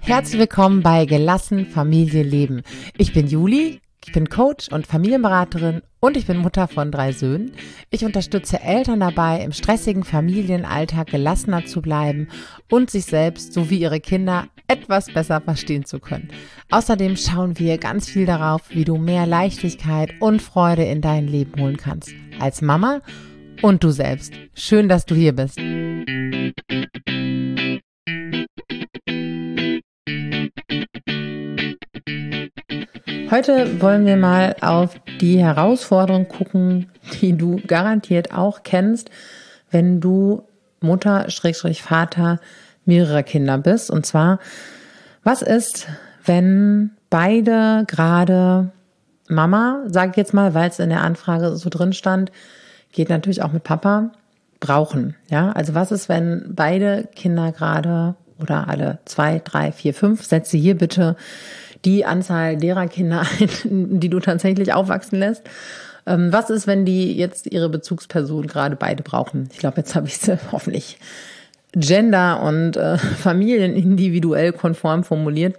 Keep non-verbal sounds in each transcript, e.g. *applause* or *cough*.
Herzlich willkommen bei Gelassen Familie Leben. Ich bin Juli, ich bin Coach und Familienberaterin und ich bin Mutter von drei Söhnen. Ich unterstütze Eltern dabei, im stressigen Familienalltag gelassener zu bleiben und sich selbst sowie ihre Kinder etwas besser verstehen zu können. Außerdem schauen wir ganz viel darauf, wie du mehr Leichtigkeit und Freude in dein Leben holen kannst. Als Mama und du selbst. Schön, dass du hier bist. Heute wollen wir mal auf die Herausforderung gucken, die du garantiert auch kennst, wenn du Mutter, Schrägstrich Vater mehrerer Kinder bist. Und zwar, was ist, wenn beide gerade Mama, sage ich jetzt mal, weil es in der Anfrage so drin stand, geht natürlich auch mit Papa, brauchen. Ja, also was ist, wenn beide Kinder gerade oder alle zwei, drei, vier, fünf, setze hier bitte die Anzahl derer Kinder *laughs* ein, die du tatsächlich aufwachsen lässt. Ähm, was ist, wenn die jetzt ihre Bezugsperson gerade beide brauchen? Ich glaube, jetzt habe ich sie *laughs* hoffentlich gender- und äh, *laughs* familienindividuell konform formuliert.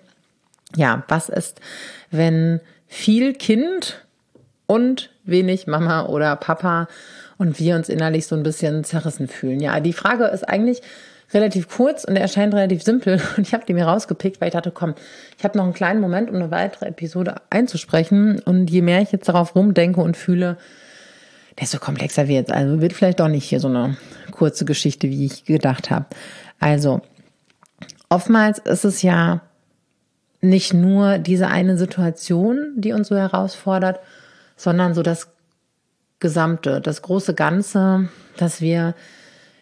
Ja, was ist, wenn viel Kind und wenig Mama oder Papa und wir uns innerlich so ein bisschen zerrissen fühlen? Ja, die Frage ist eigentlich, relativ kurz und er erscheint relativ simpel. *laughs* Und ich habe die mir rausgepickt, weil ich dachte, komm, ich habe noch einen kleinen Moment, um eine weitere Episode einzusprechen. Und je mehr ich jetzt darauf rumdenke und fühle, desto komplexer wird Also wird vielleicht doch nicht hier so eine kurze Geschichte, wie ich gedacht habe. Also, oftmals ist es ja nicht nur diese eine Situation, die uns so herausfordert, sondern so das Gesamte, das große Ganze, dass wir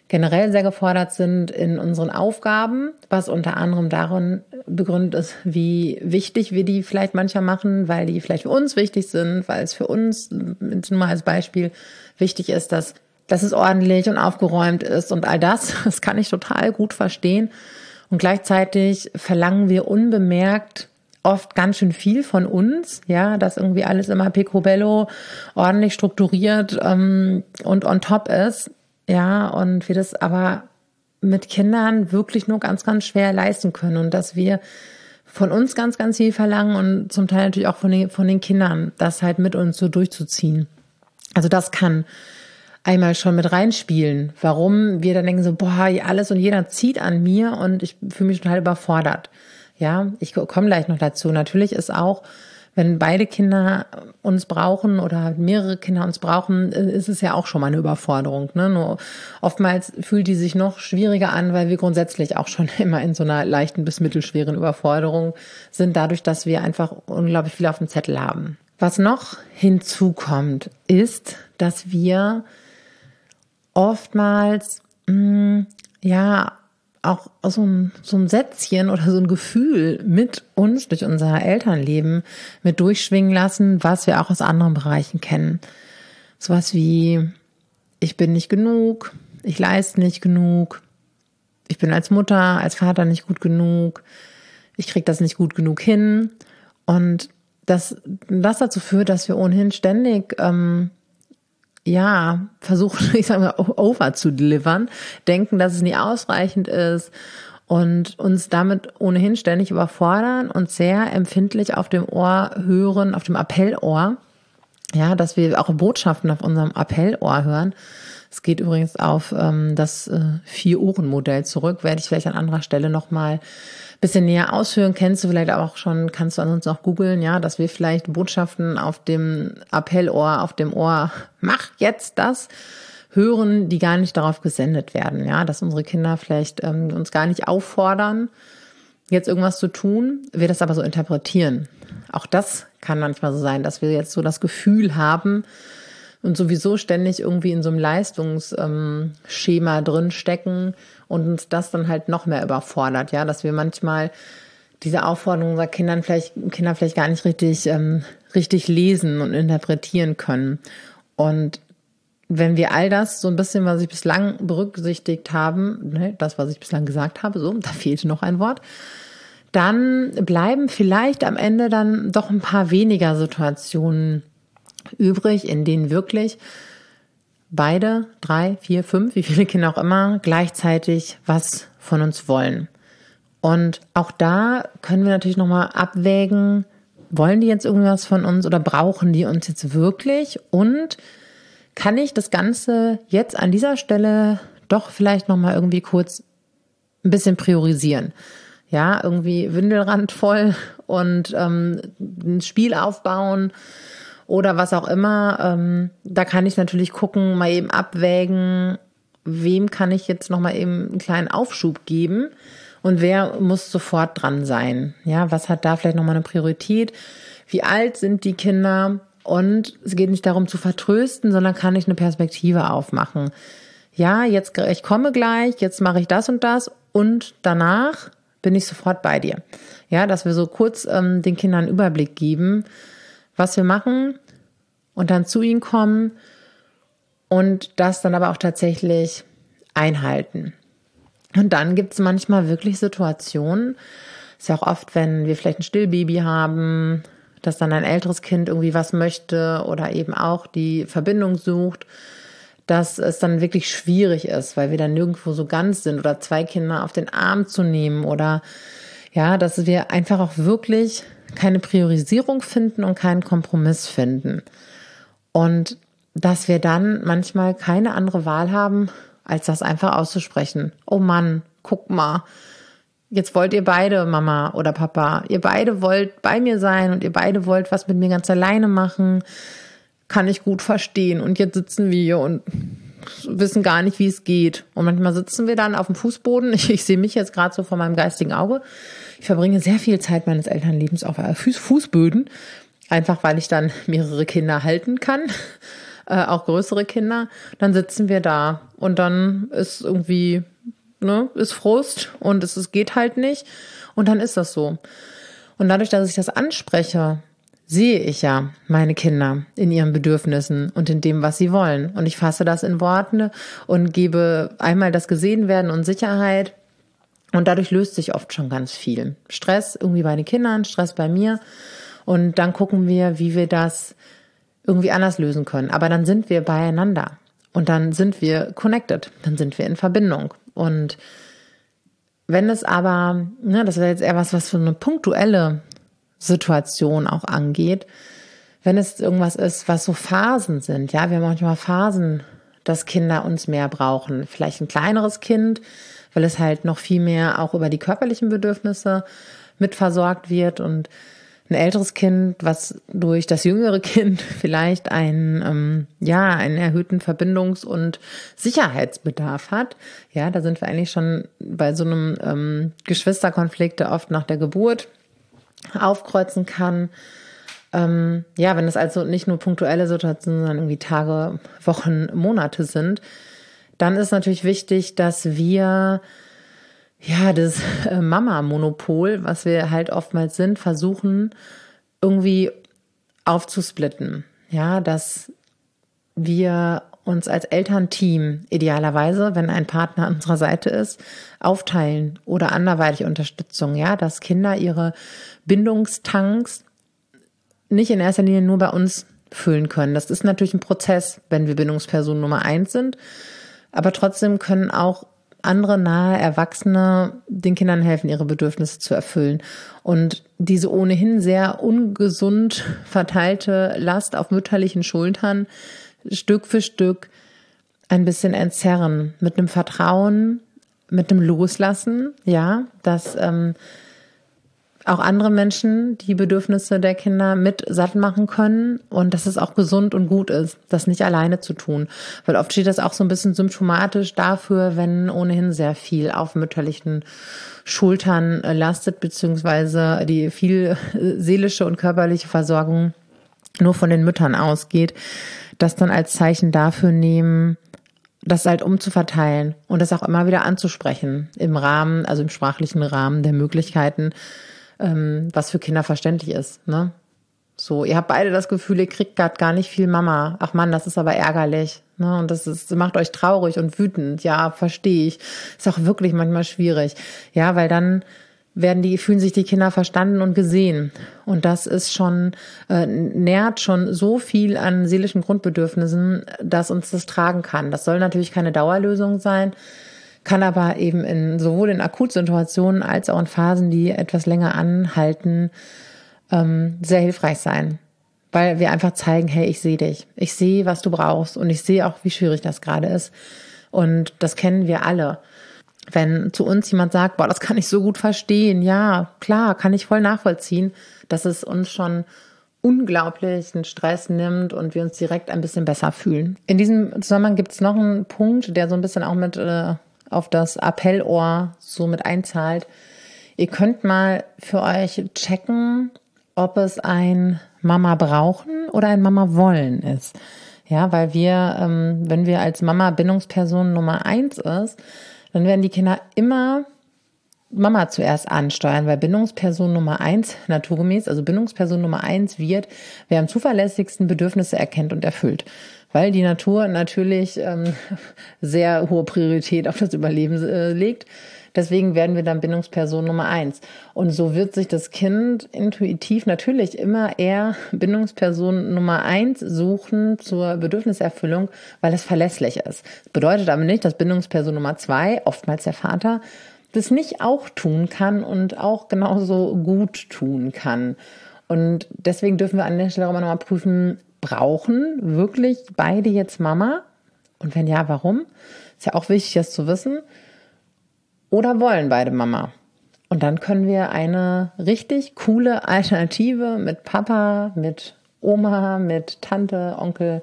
generell sehr gefordert sind in unseren Aufgaben, was unter anderem darin begründet ist, wie wichtig wir die vielleicht mancher machen, weil die vielleicht für uns wichtig sind, weil es für uns, nur mal als Beispiel, wichtig ist, dass, dass es ordentlich und aufgeräumt ist und all das. Das kann ich total gut verstehen. Und gleichzeitig verlangen wir unbemerkt oft ganz schön viel von uns, ja, dass irgendwie alles immer picobello ordentlich strukturiert ähm, und on top ist. Ja, und wir das aber mit Kindern wirklich nur ganz, ganz schwer leisten können und dass wir von uns ganz, ganz viel verlangen und zum Teil natürlich auch von den, von den Kindern, das halt mit uns so durchzuziehen. Also das kann einmal schon mit reinspielen, warum wir dann denken so, boah, alles und jeder zieht an mir und ich fühle mich total überfordert. Ja, ich komme gleich noch dazu. Natürlich ist auch wenn beide Kinder uns brauchen oder mehrere Kinder uns brauchen, ist es ja auch schon mal eine Überforderung. Ne? Nur oftmals fühlt die sich noch schwieriger an, weil wir grundsätzlich auch schon *laughs* immer in so einer leichten bis mittelschweren Überforderung sind, dadurch, dass wir einfach unglaublich viel auf dem Zettel haben. Was noch hinzukommt, ist, dass wir oftmals mh, mm, ja auch so ein, so ein Sätzchen oder so ein Gefühl mit uns durch unser Elternleben mit durchschwingen lassen, was wir auch aus anderen Bereichen kennen. Sowas wie, ich bin nicht genug, ich leiste nicht genug, ich bin als Mutter, als Vater nicht gut genug, ich kriege das nicht gut genug hin. Und das, das dazu führt, dass wir ohnehin ständig ähm, ja, versuchen, *laughs* ich sage mal, over zu delivern, denken, dass es nie ausreichend ist und uns damit ohnehin ständig überfordern und sehr empfindlich auf dem Ohr hören, auf dem Appellohr. Ja, dass wir auch Botschaften auf unserem Appellohr hören. Es geht übrigens auf ähm, das äh, Vier-Ohren-Modell zurück, werde ich vielleicht an anderer Stelle nochmal bisschen näher ausführen. Kennst du vielleicht auch schon, kannst du ansonsten auch googeln, ja, dass wir vielleicht Botschaften auf dem Appellohr, auf dem Ohr, mach jetzt das, hören, die gar nicht darauf gesendet werden, ja, dass unsere Kinder vielleicht ähm, uns gar nicht auffordern, jetzt irgendwas zu tun, wir das aber so interpretieren. Auch das kann manchmal so sein, dass wir jetzt so das Gefühl haben, und sowieso ständig irgendwie in so einem Leistungsschema drin stecken und uns das dann halt noch mehr überfordert, ja, dass wir manchmal diese Aufforderungen unserer Kindern vielleicht, Kinder vielleicht gar nicht richtig, ähm, richtig lesen und interpretieren können. Und wenn wir all das, so ein bisschen, was ich bislang berücksichtigt haben, ne, das, was ich bislang gesagt habe, so, da fehlte noch ein Wort, dann bleiben vielleicht am Ende dann doch ein paar weniger Situationen übrig, in denen wirklich beide, drei, vier, fünf, wie viele Kinder auch immer, gleichzeitig was von uns wollen. Und auch da können wir natürlich nochmal abwägen, wollen die jetzt irgendwas von uns oder brauchen die uns jetzt wirklich? Und kann ich das Ganze jetzt an dieser Stelle doch vielleicht nochmal irgendwie kurz ein bisschen priorisieren? Ja, irgendwie Windelrand voll und ähm, ein Spiel aufbauen oder was auch immer. Ähm, da kann ich natürlich gucken, mal eben abwägen, wem kann ich jetzt nochmal eben einen kleinen Aufschub geben und wer muss sofort dran sein. Ja, was hat da vielleicht nochmal eine Priorität? Wie alt sind die Kinder? Und es geht nicht darum zu vertrösten, sondern kann ich eine Perspektive aufmachen. Ja, jetzt, ich komme gleich, jetzt mache ich das und das und danach bin ich sofort bei dir. Ja, dass wir so kurz ähm, den Kindern einen Überblick geben, was wir machen und dann zu ihnen kommen und das dann aber auch tatsächlich einhalten. Und dann gibt es manchmal wirklich Situationen, ist ja auch oft, wenn wir vielleicht ein Stillbaby haben, dass dann ein älteres Kind irgendwie was möchte oder eben auch die Verbindung sucht, dass es dann wirklich schwierig ist, weil wir dann nirgendwo so ganz sind oder zwei Kinder auf den Arm zu nehmen oder ja, dass wir einfach auch wirklich keine Priorisierung finden und keinen Kompromiss finden. Und dass wir dann manchmal keine andere Wahl haben, als das einfach auszusprechen. Oh Mann, guck mal. Jetzt wollt ihr beide, Mama oder Papa, ihr beide wollt bei mir sein und ihr beide wollt was mit mir ganz alleine machen. Kann ich gut verstehen. Und jetzt sitzen wir hier und wissen gar nicht, wie es geht. Und manchmal sitzen wir dann auf dem Fußboden. *laughs* Ich, ich sehe mich jetzt gerade so vor meinem geistigen Auge. Ich verbringe sehr viel Zeit meines Elternlebens auf Fußböden, einfach weil ich dann mehrere Kinder halten kann, *laughs* äh, auch größere Kinder. Dann sitzen wir da und dann ist irgendwie, ne, ist Frust und es, es geht halt nicht. Und dann ist das so. Und dadurch, dass ich das anspreche, sehe ich ja meine Kinder in ihren Bedürfnissen und in dem, was sie wollen. Und ich fasse das in Worte und gebe einmal das Gesehenwerden und Sicherheit. Und dadurch löst sich oft schon ganz viel. Stress irgendwie bei den Kindern, Stress bei mir. Und dann gucken wir, wie wir das irgendwie anders lösen können. Aber dann sind wir beieinander. Und dann sind wir connected. Dann sind wir in Verbindung. Und wenn es aber, ne, das wäre jetzt eher was, was für eine punktuelle Situation auch angeht. Wenn es irgendwas ist, was so Phasen sind, ja, wir haben manchmal Phasen, dass Kinder uns mehr brauchen. Vielleicht ein kleineres Kind, weil es halt noch viel mehr auch über die körperlichen Bedürfnisse mitversorgt wird und ein älteres Kind, was durch das jüngere Kind *laughs* vielleicht einen, ähm, ja, einen erhöhten Verbindungs- und Sicherheitsbedarf hat. Ja, da sind wir eigentlich schon bei so einem ähm, Geschwisterkonflikt, der oft nach der Geburt aufkreuzen kann. Ähm, ja, wenn es also nicht nur punktuelle Situationen, sondern irgendwie Tage, Wochen, Monate sind, dann ist natürlich wichtig, dass wir ja das äh, Mama-Monopol, was wir halt oftmals sind, versuchen irgendwie aufzusplitten. Ja, dass wir uns als Elternteam idealerweise, wenn ein Partner an unserer Seite ist, aufteilen oder anderweitig Unterstützung, ja, dass Kinder ihre Bindungstanks nicht in erster Linie nur bei uns füllen können. Das ist natürlich ein Prozess, wenn wir Bindungsperson Nummer eins sind. Aber trotzdem können auch andere nahe Erwachsene den Kindern helfen, ihre Bedürfnisse zu erfüllen. Und diese ohnehin sehr ungesund verteilte Last auf mütterlichen Schultern Stück für Stück ein bisschen entzerren mit einem Vertrauen, mit einem Loslassen, ja, dass ähm, auch andere Menschen die Bedürfnisse der Kinder mit satt machen können und dass es auch gesund und gut ist, das nicht alleine zu tun. Weil oft steht das auch so ein bisschen symptomatisch dafür, wenn ohnehin sehr viel auf mütterlichen Schultern lastet, beziehungsweise die viel seelische und körperliche Versorgung nur von den Müttern ausgeht, das dann als Zeichen dafür nehmen, das halt umzuverteilen und das auch immer wieder anzusprechen im Rahmen, also im sprachlichen Rahmen der Möglichkeiten, ähm, was für Kinder verständlich ist. Ne? So, ihr habt beide das Gefühl, ihr kriegt gerade gar nicht viel Mama. Ach Mann, das ist aber ärgerlich. Ne? Und das ist, macht euch traurig und wütend. Ja, verstehe ich. Ist auch wirklich manchmal schwierig. Ja, weil dann werden die, fühlen sich die Kinder verstanden und gesehen. Und das ist schon, äh, nährt schon so viel an seelischen Grundbedürfnissen, dass uns das tragen kann. Das soll natürlich keine Dauerlösung sein, kann aber eben in, sowohl in Akutsituationen als auch in Phasen, die etwas länger anhalten, ähm, sehr hilfreich sein. Weil wir einfach zeigen, hey, ich sehe dich. Ich sehe, was du brauchst und ich sehe auch, wie schwierig das gerade ist. Und das kennen wir alle wenn zu uns jemand sagt, boah, das kann ich so gut verstehen, ja, klar, kann ich voll nachvollziehen, dass es uns schon unglaublichen Stress nimmt und wir uns direkt ein bisschen besser fühlen. In diesem Zusammenhang gibt es noch einen Punkt, der so ein bisschen auch mit äh, auf das Appellohr so mit einzahlt. Ihr könnt mal für euch checken, ob es ein Mama brauchen oder ein Mama wollen ist. Ja, weil wir, ähm, wenn wir als Mama Bindungsperson Nummer eins ist, dann werden die Kinder immer Mama zuerst ansteuern, weil Bindungsperson Nummer eins, naturgemäß, also Bindungsperson Nummer eins wird, wer am zuverlässigsten Bedürfnisse erkennt und erfüllt. Weil die Natur natürlich ähm, *laughs* sehr hohe Priorität auf das Überleben äh, legt. Deswegen werden wir dann Bindungsperson Nummer eins. Und so wird sich das Kind intuitiv natürlich immer eher Bindungsperson Nummer eins suchen zur Bedürfniserfüllung, weil es verlässlich ist. Bedeutet aber nicht, dass Bindungsperson Nummer zwei, oftmals der Vater, das nicht auch tun kann und auch genauso gut tun kann. Und deswegen dürfen wir an der Stelle auch mal nochmal prüfen, brauchen wirklich beide jetzt Mama? Und wenn ja, warum? Ist ja auch wichtig, das zu wissen oder wollen beide Mama. Und dann können wir eine richtig coole Alternative mit Papa, mit Oma, mit Tante, Onkel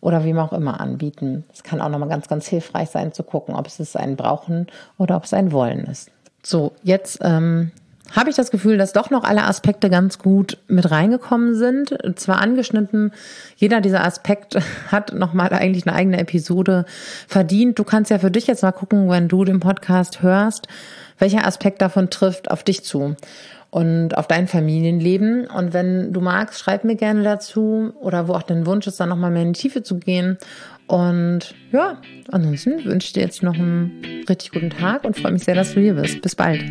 oder wie auch immer anbieten. Es kann auch nochmal ganz, ganz hilfreich sein zu gucken, ob es ein Brauchen oder ob es ein Wollen ist. So, jetzt ähm, habe ich das Gefühl, dass doch noch alle Aspekte ganz gut mit reingekommen sind. Zwar angeschnitten, jeder dieser Aspekte *laughs* hat nochmal eigentlich eine eigene Episode verdient. Du kannst ja für dich jetzt mal gucken, wenn du den Podcast hörst, welcher Aspekt davon trifft auf dich zu und auf dein Familienleben. Und wenn du magst, schreib mir gerne dazu oder wo auch dein Wunsch ist, dann nochmal mehr in die Tiefe zu gehen. Und ja, ansonsten wünsche ich dir jetzt noch einen richtig guten Tag und freue mich sehr, dass du hier bist. Bis bald.